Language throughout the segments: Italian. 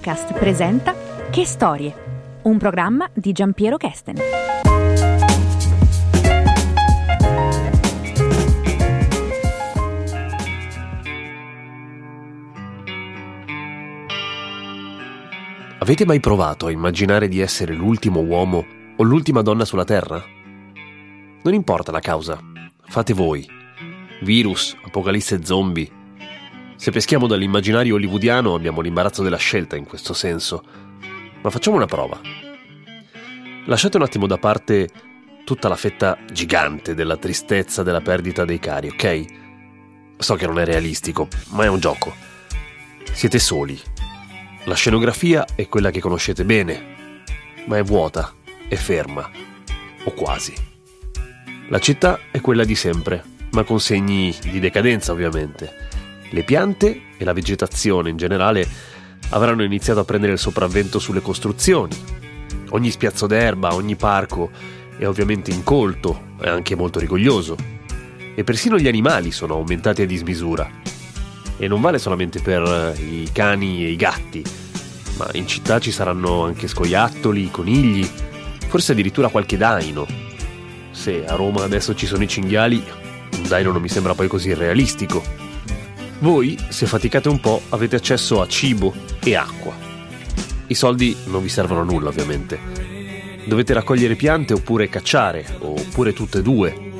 Podcast presenta Che storie? Un programma di Giampiero Kesten. Avete mai provato a immaginare di essere l'ultimo uomo o l'ultima donna sulla Terra? Non importa la causa, fate voi. Virus, apocalisse zombie. Se peschiamo dall'immaginario hollywoodiano abbiamo l'imbarazzo della scelta in questo senso. Ma facciamo una prova. Lasciate un attimo da parte tutta la fetta gigante della tristezza della perdita dei cari, ok? So che non è realistico, ma è un gioco. Siete soli, la scenografia è quella che conoscete bene, ma è vuota, è ferma, o quasi. La città è quella di sempre, ma con segni di decadenza ovviamente. Le piante e la vegetazione in generale avranno iniziato a prendere il sopravvento sulle costruzioni. Ogni spiazzo d'erba, ogni parco è ovviamente incolto e anche molto rigoglioso. E persino gli animali sono aumentati a dismisura e non vale solamente per eh, i cani e i gatti, ma in città ci saranno anche scoiattoli, conigli, forse addirittura qualche daino. Se a Roma adesso ci sono i cinghiali, un daino non mi sembra poi così realistico. Voi, se faticate un po', avete accesso a cibo e acqua. I soldi non vi servono a nulla, ovviamente. Dovete raccogliere piante oppure cacciare, oppure tutte e due.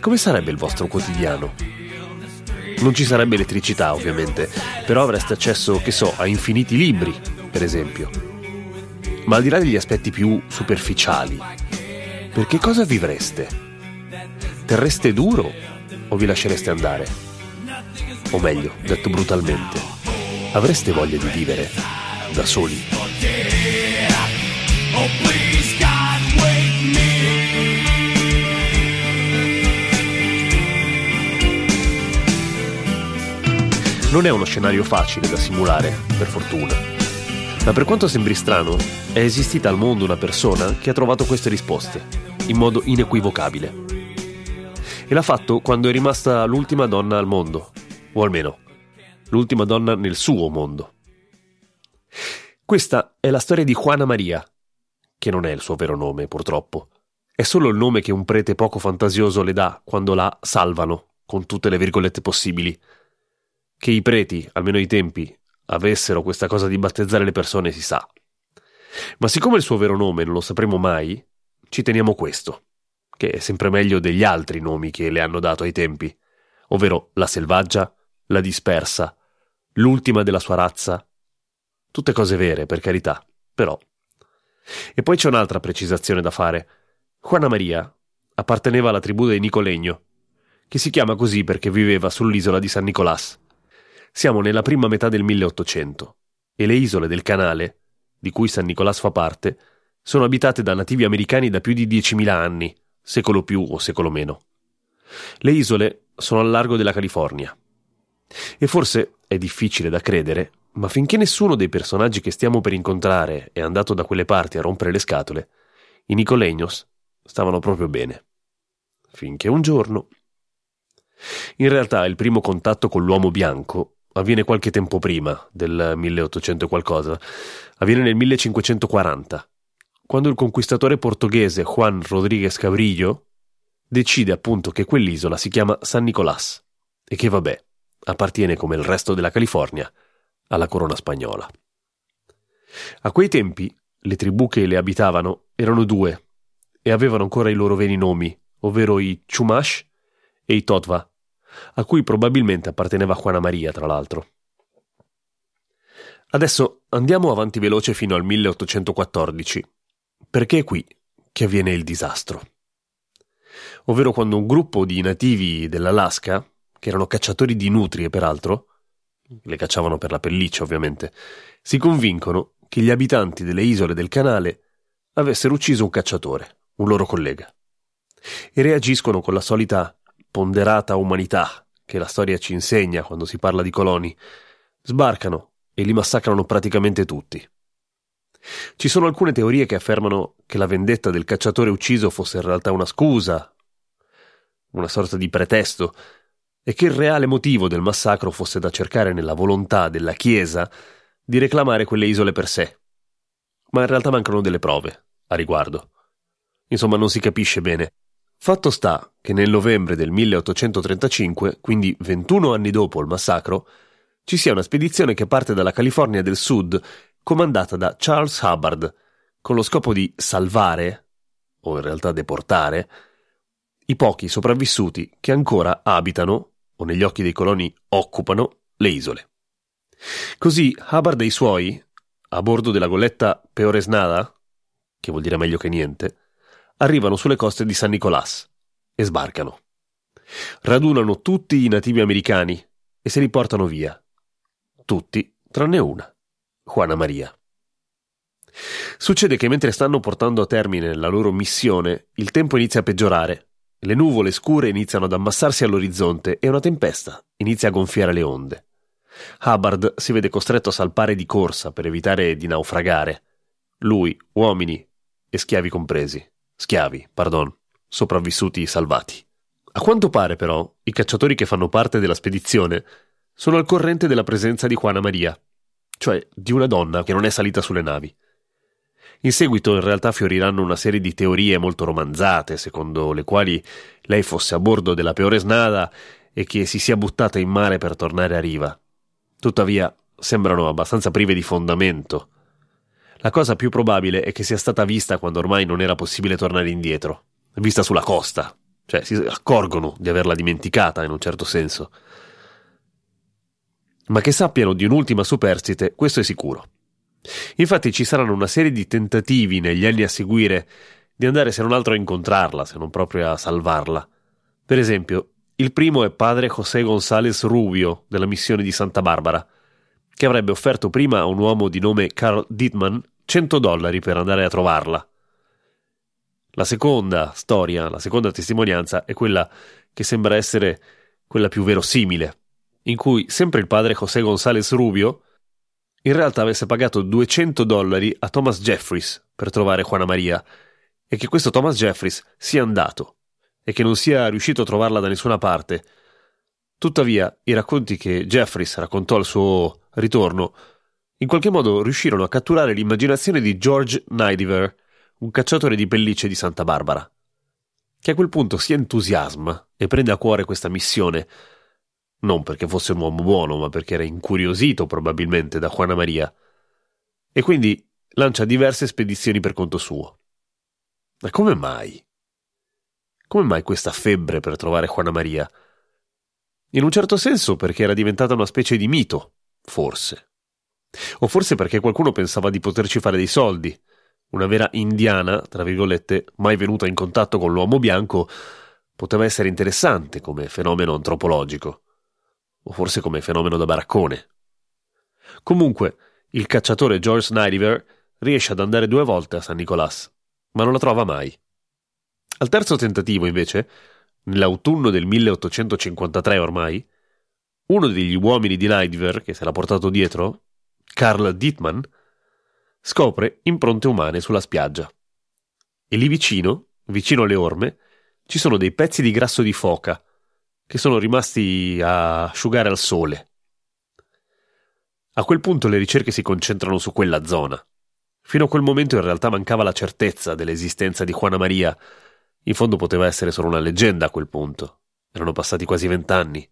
Come sarebbe il vostro quotidiano? Non ci sarebbe elettricità, ovviamente, però avreste accesso, che so, a infiniti libri, per esempio. Ma al di là degli aspetti più superficiali, per che cosa vivreste? Terreste duro o vi lascereste andare? O meglio, detto brutalmente, avreste voglia di vivere da soli? Oh. Non è uno scenario facile da simulare, per fortuna. Ma per quanto sembri strano, è esistita al mondo una persona che ha trovato queste risposte, in modo inequivocabile. E l'ha fatto quando è rimasta l'ultima donna al mondo, o almeno, l'ultima donna nel suo mondo. Questa è la storia di Juana Maria, che non è il suo vero nome, purtroppo. È solo il nome che un prete poco fantasioso le dà quando la salvano, con tutte le virgolette possibili, che i preti, almeno ai tempi, avessero questa cosa di battezzare le persone si sa. Ma siccome il suo vero nome non lo sapremo mai, ci teniamo questo, che è sempre meglio degli altri nomi che le hanno dato ai tempi, ovvero la selvaggia, la dispersa, l'ultima della sua razza. Tutte cose vere, per carità, però. E poi c'è un'altra precisazione da fare. Juana Maria apparteneva alla tribù dei Nicolegno, che si chiama così perché viveva sull'isola di San Nicolás. Siamo nella prima metà del 1800 e le isole del canale, di cui San Nicolás fa parte, sono abitate da nativi americani da più di 10.000 anni, secolo più o secolo meno. Le isole sono al largo della California. E forse è difficile da credere, ma finché nessuno dei personaggi che stiamo per incontrare è andato da quelle parti a rompere le scatole, i Nicolegnos stavano proprio bene. Finché un giorno. In realtà il primo contatto con l'uomo bianco avviene qualche tempo prima del 1800 e qualcosa, avviene nel 1540, quando il conquistatore portoghese Juan Rodriguez Cabrillo decide appunto che quell'isola si chiama San Nicolás e che vabbè, appartiene come il resto della California alla corona spagnola. A quei tempi le tribù che le abitavano erano due e avevano ancora i loro veri nomi, ovvero i Chumash e i Totva, a cui probabilmente apparteneva Juana Maria, tra l'altro. Adesso andiamo avanti veloce fino al 1814, perché è qui che avviene il disastro. Ovvero quando un gruppo di nativi dell'Alaska, che erano cacciatori di nutrie peraltro, le cacciavano per la pelliccia ovviamente, si convincono che gli abitanti delle isole del canale avessero ucciso un cacciatore, un loro collega, e reagiscono con la solita ponderata umanità che la storia ci insegna quando si parla di coloni, sbarcano e li massacrano praticamente tutti. Ci sono alcune teorie che affermano che la vendetta del cacciatore ucciso fosse in realtà una scusa, una sorta di pretesto, e che il reale motivo del massacro fosse da cercare nella volontà della Chiesa di reclamare quelle isole per sé. Ma in realtà mancano delle prove a riguardo. Insomma, non si capisce bene. Fatto sta che nel novembre del 1835, quindi 21 anni dopo il massacro, ci sia una spedizione che parte dalla California del Sud, comandata da Charles Hubbard, con lo scopo di salvare, o in realtà deportare, i pochi sopravvissuti che ancora abitano, o negli occhi dei coloni occupano, le isole. Così Hubbard e i suoi, a bordo della golletta Peoresnada, che vuol dire meglio che niente, arrivano sulle coste di San Nicolás e sbarcano. Radunano tutti i nativi americani e se li portano via. Tutti tranne una, Juana Maria. Succede che mentre stanno portando a termine la loro missione, il tempo inizia a peggiorare, le nuvole scure iniziano ad ammassarsi all'orizzonte e una tempesta inizia a gonfiare le onde. Hubbard si vede costretto a salpare di corsa per evitare di naufragare. Lui, uomini e schiavi compresi. Schiavi, pardon, sopravvissuti salvati. A quanto pare, però, i cacciatori che fanno parte della spedizione sono al corrente della presenza di Juana Maria, cioè di una donna che non è salita sulle navi. In seguito in realtà fioriranno una serie di teorie molto romanzate, secondo le quali lei fosse a bordo della Peoresnada e che si sia buttata in mare per tornare a riva. Tuttavia, sembrano abbastanza prive di fondamento. La cosa più probabile è che sia stata vista quando ormai non era possibile tornare indietro, vista sulla costa, cioè si accorgono di averla dimenticata in un certo senso. Ma che sappiano di un'ultima superstite, questo è sicuro. Infatti ci saranno una serie di tentativi negli anni a seguire di andare se non altro a incontrarla, se non proprio a salvarla. Per esempio, il primo è padre José González Rubio della missione di Santa Barbara, che avrebbe offerto prima a un uomo di nome Carl Dittman 100 dollari per andare a trovarla. La seconda storia, la seconda testimonianza è quella che sembra essere quella più verosimile, in cui sempre il padre José González Rubio in realtà avesse pagato 200 dollari a Thomas Jeffries per trovare Juana Maria e che questo Thomas Jeffries sia andato e che non sia riuscito a trovarla da nessuna parte. Tuttavia, i racconti che Jeffries raccontò al suo ritorno in qualche modo riuscirono a catturare l'immaginazione di George Nidiver, un cacciatore di pellicce di Santa Barbara, che a quel punto si entusiasma e prende a cuore questa missione, non perché fosse un uomo buono, ma perché era incuriosito probabilmente da Juana Maria, e quindi lancia diverse spedizioni per conto suo. Ma come mai? Come mai questa febbre per trovare Juana Maria? In un certo senso perché era diventata una specie di mito, forse. O forse perché qualcuno pensava di poterci fare dei soldi. Una vera indiana, tra virgolette, mai venuta in contatto con l'uomo bianco, poteva essere interessante come fenomeno antropologico. O forse come fenomeno da baraccone. Comunque, il cacciatore George Snyder riesce ad andare due volte a San Nicolás, ma non la trova mai. Al terzo tentativo, invece, nell'autunno del 1853 ormai, uno degli uomini di Nightver che se l'ha portato dietro, Carl Dittman, scopre impronte umane sulla spiaggia. E lì vicino, vicino alle orme, ci sono dei pezzi di grasso di foca che sono rimasti a asciugare al sole. A quel punto le ricerche si concentrano su quella zona. Fino a quel momento in realtà mancava la certezza dell'esistenza di Juana Maria, in fondo poteva essere solo una leggenda a quel punto. Erano passati quasi vent'anni.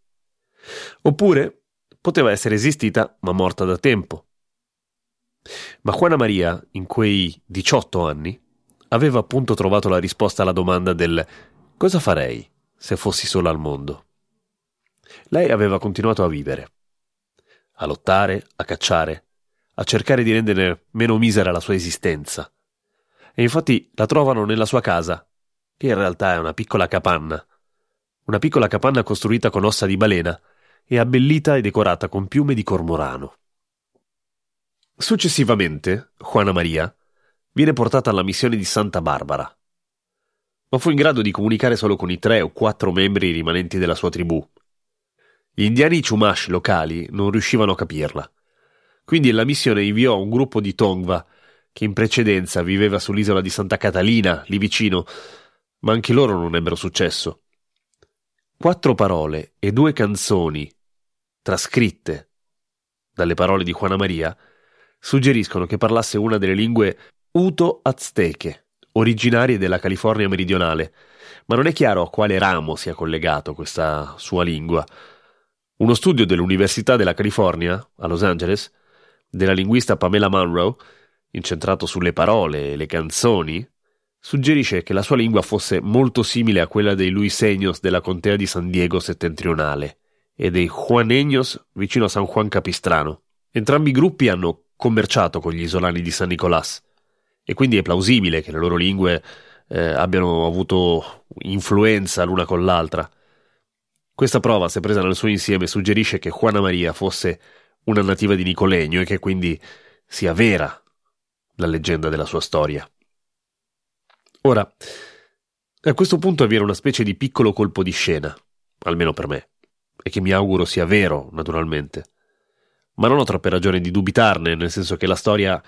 Oppure poteva essere esistita ma morta da tempo. Ma Juana Maria, in quei 18 anni, aveva appunto trovato la risposta alla domanda del cosa farei se fossi sola al mondo. Lei aveva continuato a vivere, a lottare, a cacciare, a cercare di rendere meno misera la sua esistenza. E infatti la trovano nella sua casa, che in realtà è una piccola capanna. Una piccola capanna costruita con ossa di balena e abbellita e decorata con piume di cormorano. Successivamente, Juana Maria viene portata alla missione di Santa Barbara, ma fu in grado di comunicare solo con i tre o quattro membri rimanenti della sua tribù. Gli indiani Chumash locali non riuscivano a capirla. Quindi la missione inviò un gruppo di Tongva, che in precedenza viveva sull'isola di Santa Catalina, lì vicino, ma anche loro non ebbero successo. Quattro parole e due canzoni, trascritte dalle parole di Juana Maria, suggeriscono che parlasse una delle lingue uto-azteche, originarie della California meridionale, ma non è chiaro a quale ramo sia collegato questa sua lingua. Uno studio dell'Università della California, a Los Angeles, della linguista Pamela Monroe, incentrato sulle parole e le canzoni, suggerisce che la sua lingua fosse molto simile a quella dei luiseños della contea di San Diego settentrionale e dei juaneños vicino a San Juan Capistrano. Entrambi i gruppi hanno commerciato con gli isolani di San Nicolás e quindi è plausibile che le loro lingue eh, abbiano avuto influenza l'una con l'altra. Questa prova, se presa nel suo insieme, suggerisce che Juana Maria fosse una nativa di Nicolegno e che quindi sia vera la leggenda della sua storia. Ora, a questo punto avviene una specie di piccolo colpo di scena, almeno per me, e che mi auguro sia vero, naturalmente ma non ho troppe ragioni di dubitarne, nel senso che la storia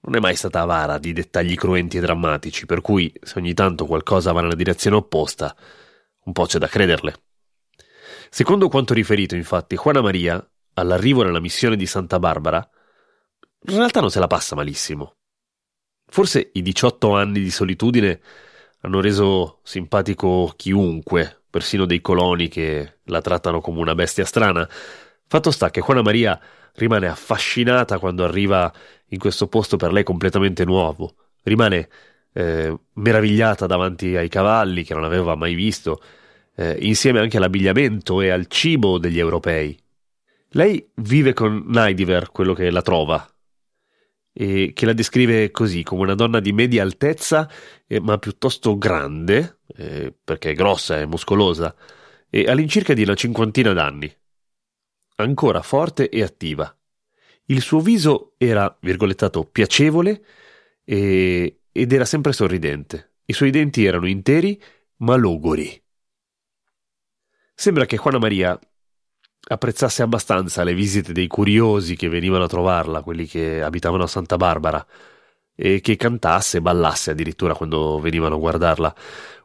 non è mai stata avara di dettagli cruenti e drammatici, per cui se ogni tanto qualcosa va nella direzione opposta, un po' c'è da crederle. Secondo quanto riferito, infatti, Juana Maria, all'arrivo nella missione di Santa Barbara, in realtà non se la passa malissimo. Forse i 18 anni di solitudine hanno reso simpatico chiunque, persino dei coloni che la trattano come una bestia strana. Fatto sta che Juana Maria rimane affascinata quando arriva in questo posto per lei completamente nuovo, rimane eh, meravigliata davanti ai cavalli che non aveva mai visto, eh, insieme anche all'abbigliamento e al cibo degli europei. Lei vive con Naidiver, quello che la trova, e che la descrive così, come una donna di media altezza, eh, ma piuttosto grande, eh, perché è grossa e muscolosa, e all'incirca di una cinquantina d'anni ancora forte e attiva. Il suo viso era, virgolettato, piacevole e... ed era sempre sorridente. I suoi denti erano interi ma logori. Sembra che Juana Maria apprezzasse abbastanza le visite dei curiosi che venivano a trovarla, quelli che abitavano a Santa Barbara, e che cantasse ballasse addirittura quando venivano a guardarla.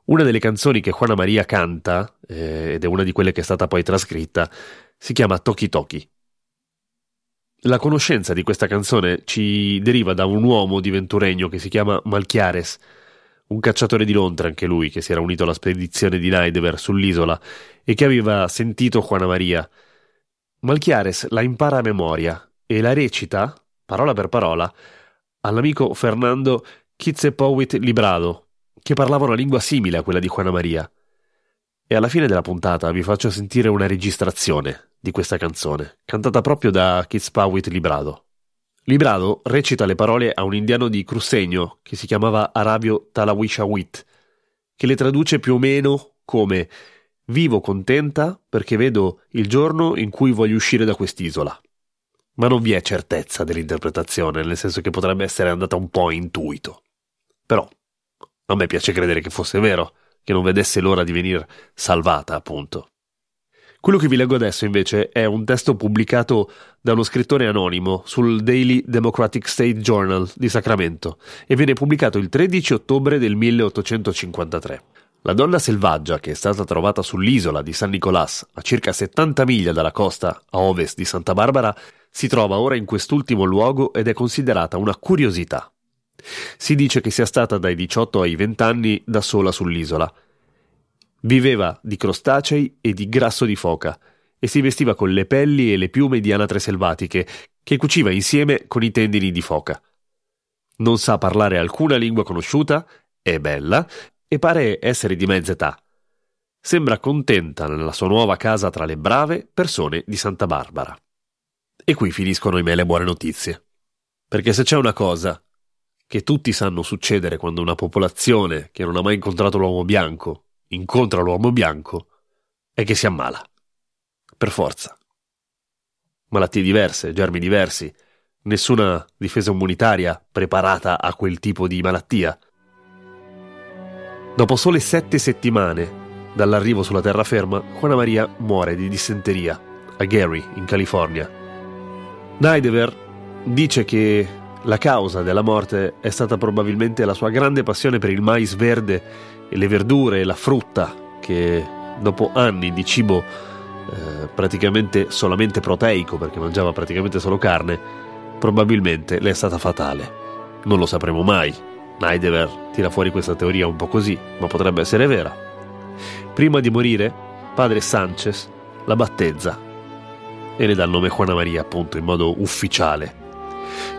Una delle canzoni che Juana Maria canta, eh, ed è una di quelle che è stata poi trascritta, si chiama Toki Toki. La conoscenza di questa canzone ci deriva da un uomo di Venturegno che si chiama Malchiares, un cacciatore di Londra anche lui, che si era unito alla spedizione di Naidever sull'isola e che aveva sentito Juana Maria. Malchiares la impara a memoria e la recita, parola per parola, all'amico Fernando Kitzepowit Librado, che parlava una lingua simile a quella di Juana Maria. E alla fine della puntata vi faccio sentire una registrazione di questa canzone, cantata proprio da Kitzpawit Librado. Librado recita le parole a un indiano di Crucegno che si chiamava Arabio Talawishawit, che le traduce più o meno come Vivo contenta perché vedo il giorno in cui voglio uscire da quest'isola. Ma non vi è certezza dell'interpretazione, nel senso che potrebbe essere andata un po' intuito. Però a me piace credere che fosse vero, che non vedesse l'ora di venire salvata, appunto. Quello che vi leggo adesso invece è un testo pubblicato da uno scrittore anonimo sul Daily Democratic State Journal di Sacramento e viene pubblicato il 13 ottobre del 1853. La donna selvaggia che è stata trovata sull'isola di San Nicolás, a circa 70 miglia dalla costa a ovest di Santa Barbara, si trova ora in quest'ultimo luogo ed è considerata una curiosità. Si dice che sia stata dai 18 ai 20 anni da sola sull'isola Viveva di crostacei e di grasso di foca e si vestiva con le pelli e le piume di anatre selvatiche che cuciva insieme con i tendini di foca. Non sa parlare alcuna lingua conosciuta, è bella e pare essere di mezza età. Sembra contenta nella sua nuova casa tra le brave persone di Santa Barbara. E qui finiscono i me le buone notizie. Perché se c'è una cosa che tutti sanno succedere quando una popolazione che non ha mai incontrato l'uomo bianco incontra l'uomo bianco è che si ammala. Per forza. Malattie diverse, germi diversi, nessuna difesa immunitaria preparata a quel tipo di malattia. Dopo sole sette settimane dall'arrivo sulla terraferma, Juana Maria muore di dissenteria a Gary, in California. Naidever dice che la causa della morte è stata probabilmente la sua grande passione per il mais verde e le verdure e la frutta che dopo anni di cibo eh, praticamente solamente proteico perché mangiava praticamente solo carne Probabilmente le è stata fatale. Non lo sapremo mai. Neidever tira fuori questa teoria un po' così, ma potrebbe essere vera. Prima di morire, padre Sanchez la battezza e le dà il nome Juana Maria, appunto, in modo ufficiale.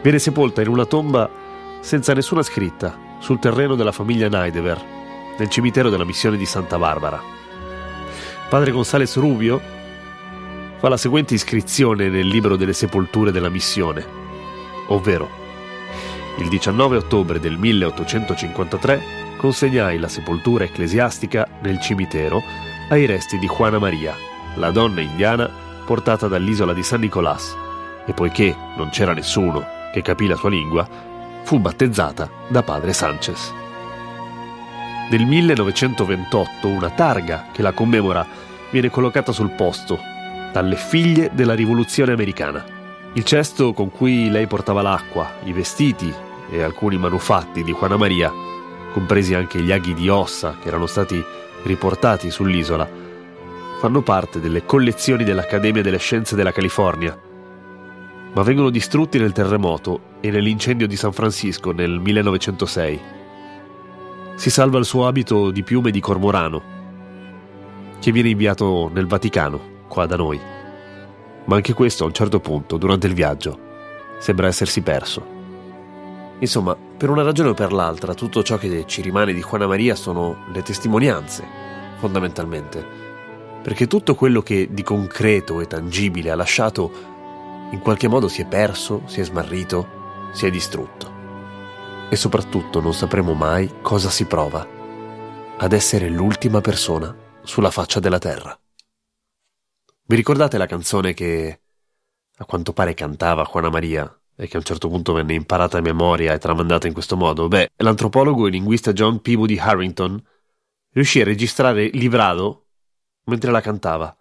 Viene sepolta in una tomba senza nessuna scritta sul terreno della famiglia Neidever, nel cimitero della missione di Santa Barbara. Padre Gonzales Rubio fa la seguente iscrizione nel libro delle sepolture della missione, ovvero il 19 ottobre del 1853 consegnai la sepoltura ecclesiastica nel cimitero ai resti di Juana Maria, la donna indiana portata dall'isola di San Nicolás, e poiché non c'era nessuno che capì la sua lingua, fu battezzata da padre Sanchez. Nel 1928 una targa che la commemora viene collocata sul posto dalle figlie della rivoluzione americana. Il cesto con cui lei portava l'acqua, i vestiti e alcuni manufatti di Juana Maria, compresi anche gli aghi di ossa che erano stati riportati sull'isola, fanno parte delle collezioni dell'Accademia delle Scienze della California, ma vengono distrutti nel terremoto e nell'incendio di San Francisco nel 1906. Si salva il suo abito di piume di cormorano, che viene inviato nel Vaticano, qua da noi. Ma anche questo a un certo punto, durante il viaggio, sembra essersi perso. Insomma, per una ragione o per l'altra, tutto ciò che ci rimane di Juana Maria sono le testimonianze, fondamentalmente perché tutto quello che di concreto e tangibile ha lasciato in qualche modo si è perso, si è smarrito, si è distrutto. E soprattutto non sapremo mai cosa si prova ad essere l'ultima persona sulla faccia della terra. Vi ricordate la canzone che a quanto pare cantava Juana Maria e che a un certo punto venne imparata a memoria e tramandata in questo modo? Beh, l'antropologo e linguista John Peabody Harrington riuscì a registrare librado mentre la cantava.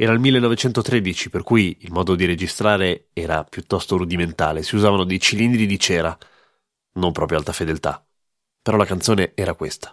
Era il 1913, per cui il modo di registrare era piuttosto rudimentale, si usavano dei cilindri di cera, non proprio alta fedeltà. Però la canzone era questa.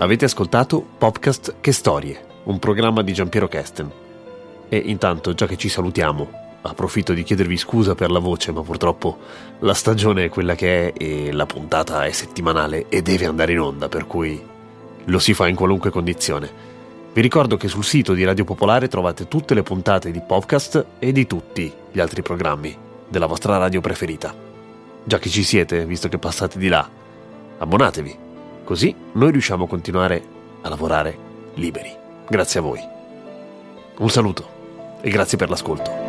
Avete ascoltato Popcast Che Storie, un programma di Giampiero Kesten. E intanto, già che ci salutiamo, approfitto di chiedervi scusa per la voce, ma purtroppo la stagione è quella che è e la puntata è settimanale e deve andare in onda, per cui lo si fa in qualunque condizione. Vi ricordo che sul sito di Radio Popolare trovate tutte le puntate di podcast e di tutti gli altri programmi della vostra radio preferita. Già che ci siete, visto che passate di là, abbonatevi, così noi riusciamo a continuare a lavorare liberi. Grazie a voi. Un saluto e grazie per l'ascolto.